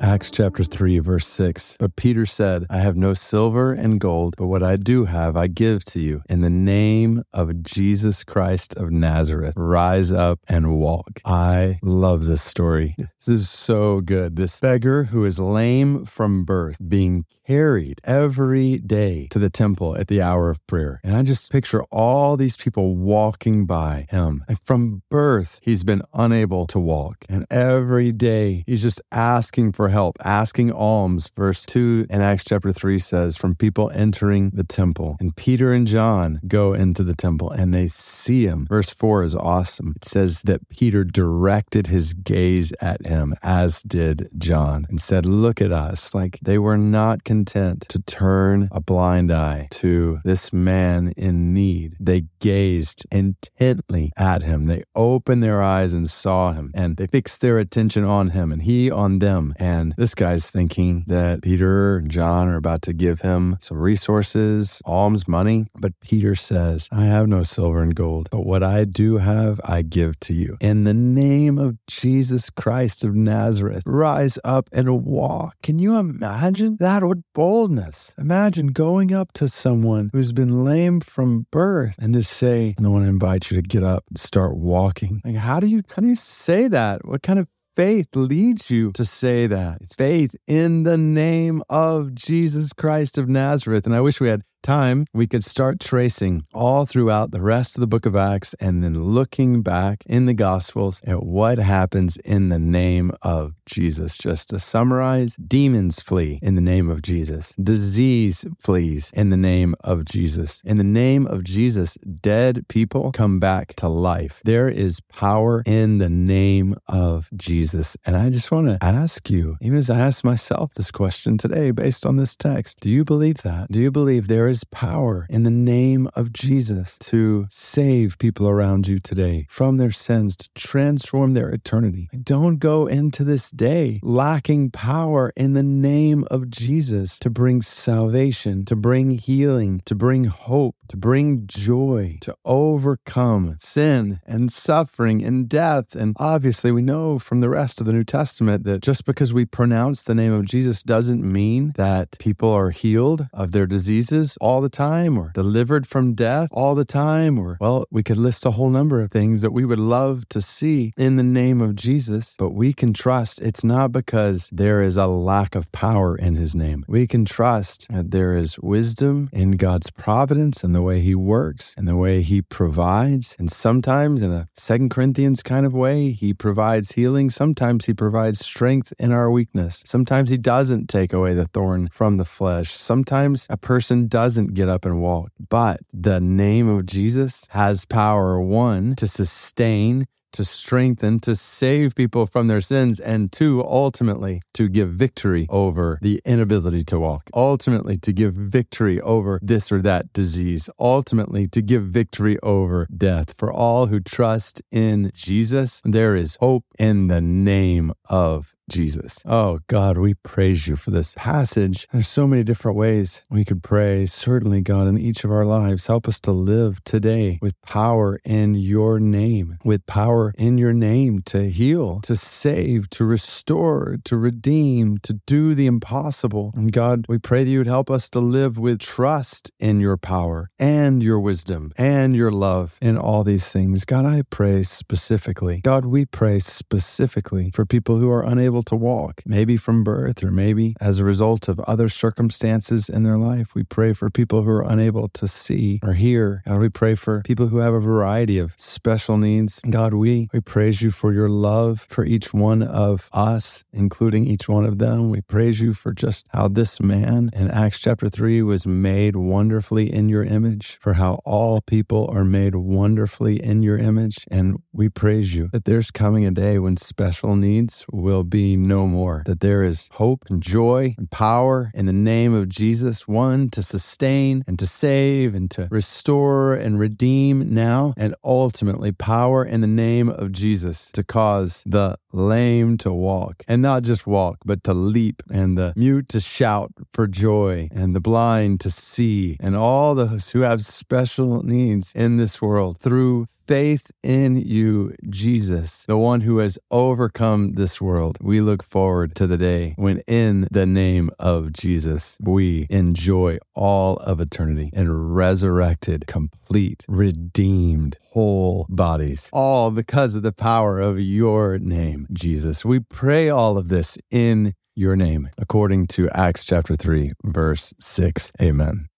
Acts chapter 3, verse 6. But Peter said, I have no silver and gold, but what I do have, I give to you. In the name of Jesus Christ of Nazareth, rise up and walk. I love this story. This is so good. This beggar who is lame from birth being carried every day to the temple at the hour of prayer. And I just picture all these people walking by him. And from birth, he's been unable to walk. And every day, he's just asking for help, asking alms. Verse 2 in Acts chapter 3 says, from people entering the temple. And Peter and John go into the temple and they see him. Verse 4 is awesome. It says that Peter directed his gaze at him, as did John, and said, Look at us. Like they were not content to turn a blind eye to this man in need. They gazed intently at him. They opened their eyes and saw him, and they fixed their attention on him, and he on them. And this guy's thinking that Peter and John are about to give him some resources, alms money. But Peter says, I have no silver and gold, but what I do have, I give to you. In the name of Jesus Christ of Nazareth, rise up and walk. Can you imagine that? What boldness. Imagine going up to someone who's been lame from birth and to say, I want to invite you to get up and start walking. Like, how do you, how do you say that? What kind of faith leads you to say that. It's faith in the name of Jesus Christ of Nazareth. And I wish we had time, we could start tracing all throughout the rest of the book of Acts and then looking back in the Gospels at what happens in the name of Jesus. Just to summarize, demons flee in the name of Jesus, disease flees in the name of Jesus. In the name of Jesus, dead people come back to life. There is power in the name of Jesus. And I just want to ask you, even as I ask myself this question today based on this text, do you believe that? Do you believe there is is power in the name of Jesus to save people around you today from their sins, to transform their eternity. Don't go into this day lacking power in the name of Jesus to bring salvation, to bring healing, to bring hope, to bring joy, to overcome sin and suffering and death. And obviously, we know from the rest of the New Testament that just because we pronounce the name of Jesus doesn't mean that people are healed of their diseases all the time or delivered from death all the time or, well, we could list a whole number of things that we would love to see in the name of Jesus, but we can trust it's not because there is a lack of power in his name. We can trust that there is wisdom in God's providence and the way he works and the way he provides. And sometimes in a Second Corinthians kind of way, he provides healing. Sometimes he provides strength in our weakness. Sometimes he doesn't take away the thorn from the flesh. Sometimes a person does doesn't get up and walk. But the name of Jesus has power, one, to sustain to strengthen, to save people from their sins, and two, ultimately, to give victory over the inability to walk, ultimately, to give victory over this or that disease, ultimately, to give victory over death. For all who trust in Jesus, there is hope in the name of Jesus. Oh God, we praise you for this passage. There's so many different ways we could pray. Certainly, God, in each of our lives, help us to live today with power in your name, with power in your name to heal, to save, to restore, to redeem, to do the impossible. And God, we pray that you would help us to live with trust in your power and your wisdom and your love in all these things. God, I pray specifically. God, we pray specifically for people who are unable able to walk, maybe from birth or maybe as a result of other circumstances in their life. We pray for people who are unable to see or hear. God, we pray for people who have a variety of special needs. God, we, we praise you for your love for each one of us, including each one of them. We praise you for just how this man in Acts chapter 3 was made wonderfully in your image, for how all people are made wonderfully in your image. And we praise you that there's coming a day when special needs will be no more. That there is hope and joy and power in the name of Jesus, one to sustain and to save and to restore and redeem now, and ultimately power in the name of Jesus to cause the lame to walk and not just walk, but to leap and the mute to shout for joy and the blind to see and all those who have special needs in this world through faith in you, Jesus, the one who has overcome this world. We look forward to the day when, in the name of Jesus, we enjoy all of eternity and resurrected, complete, redeemed, whole bodies, all because of the power of your name, Jesus. We pray all of this in your name, according to Acts chapter 3, verse 6. Amen.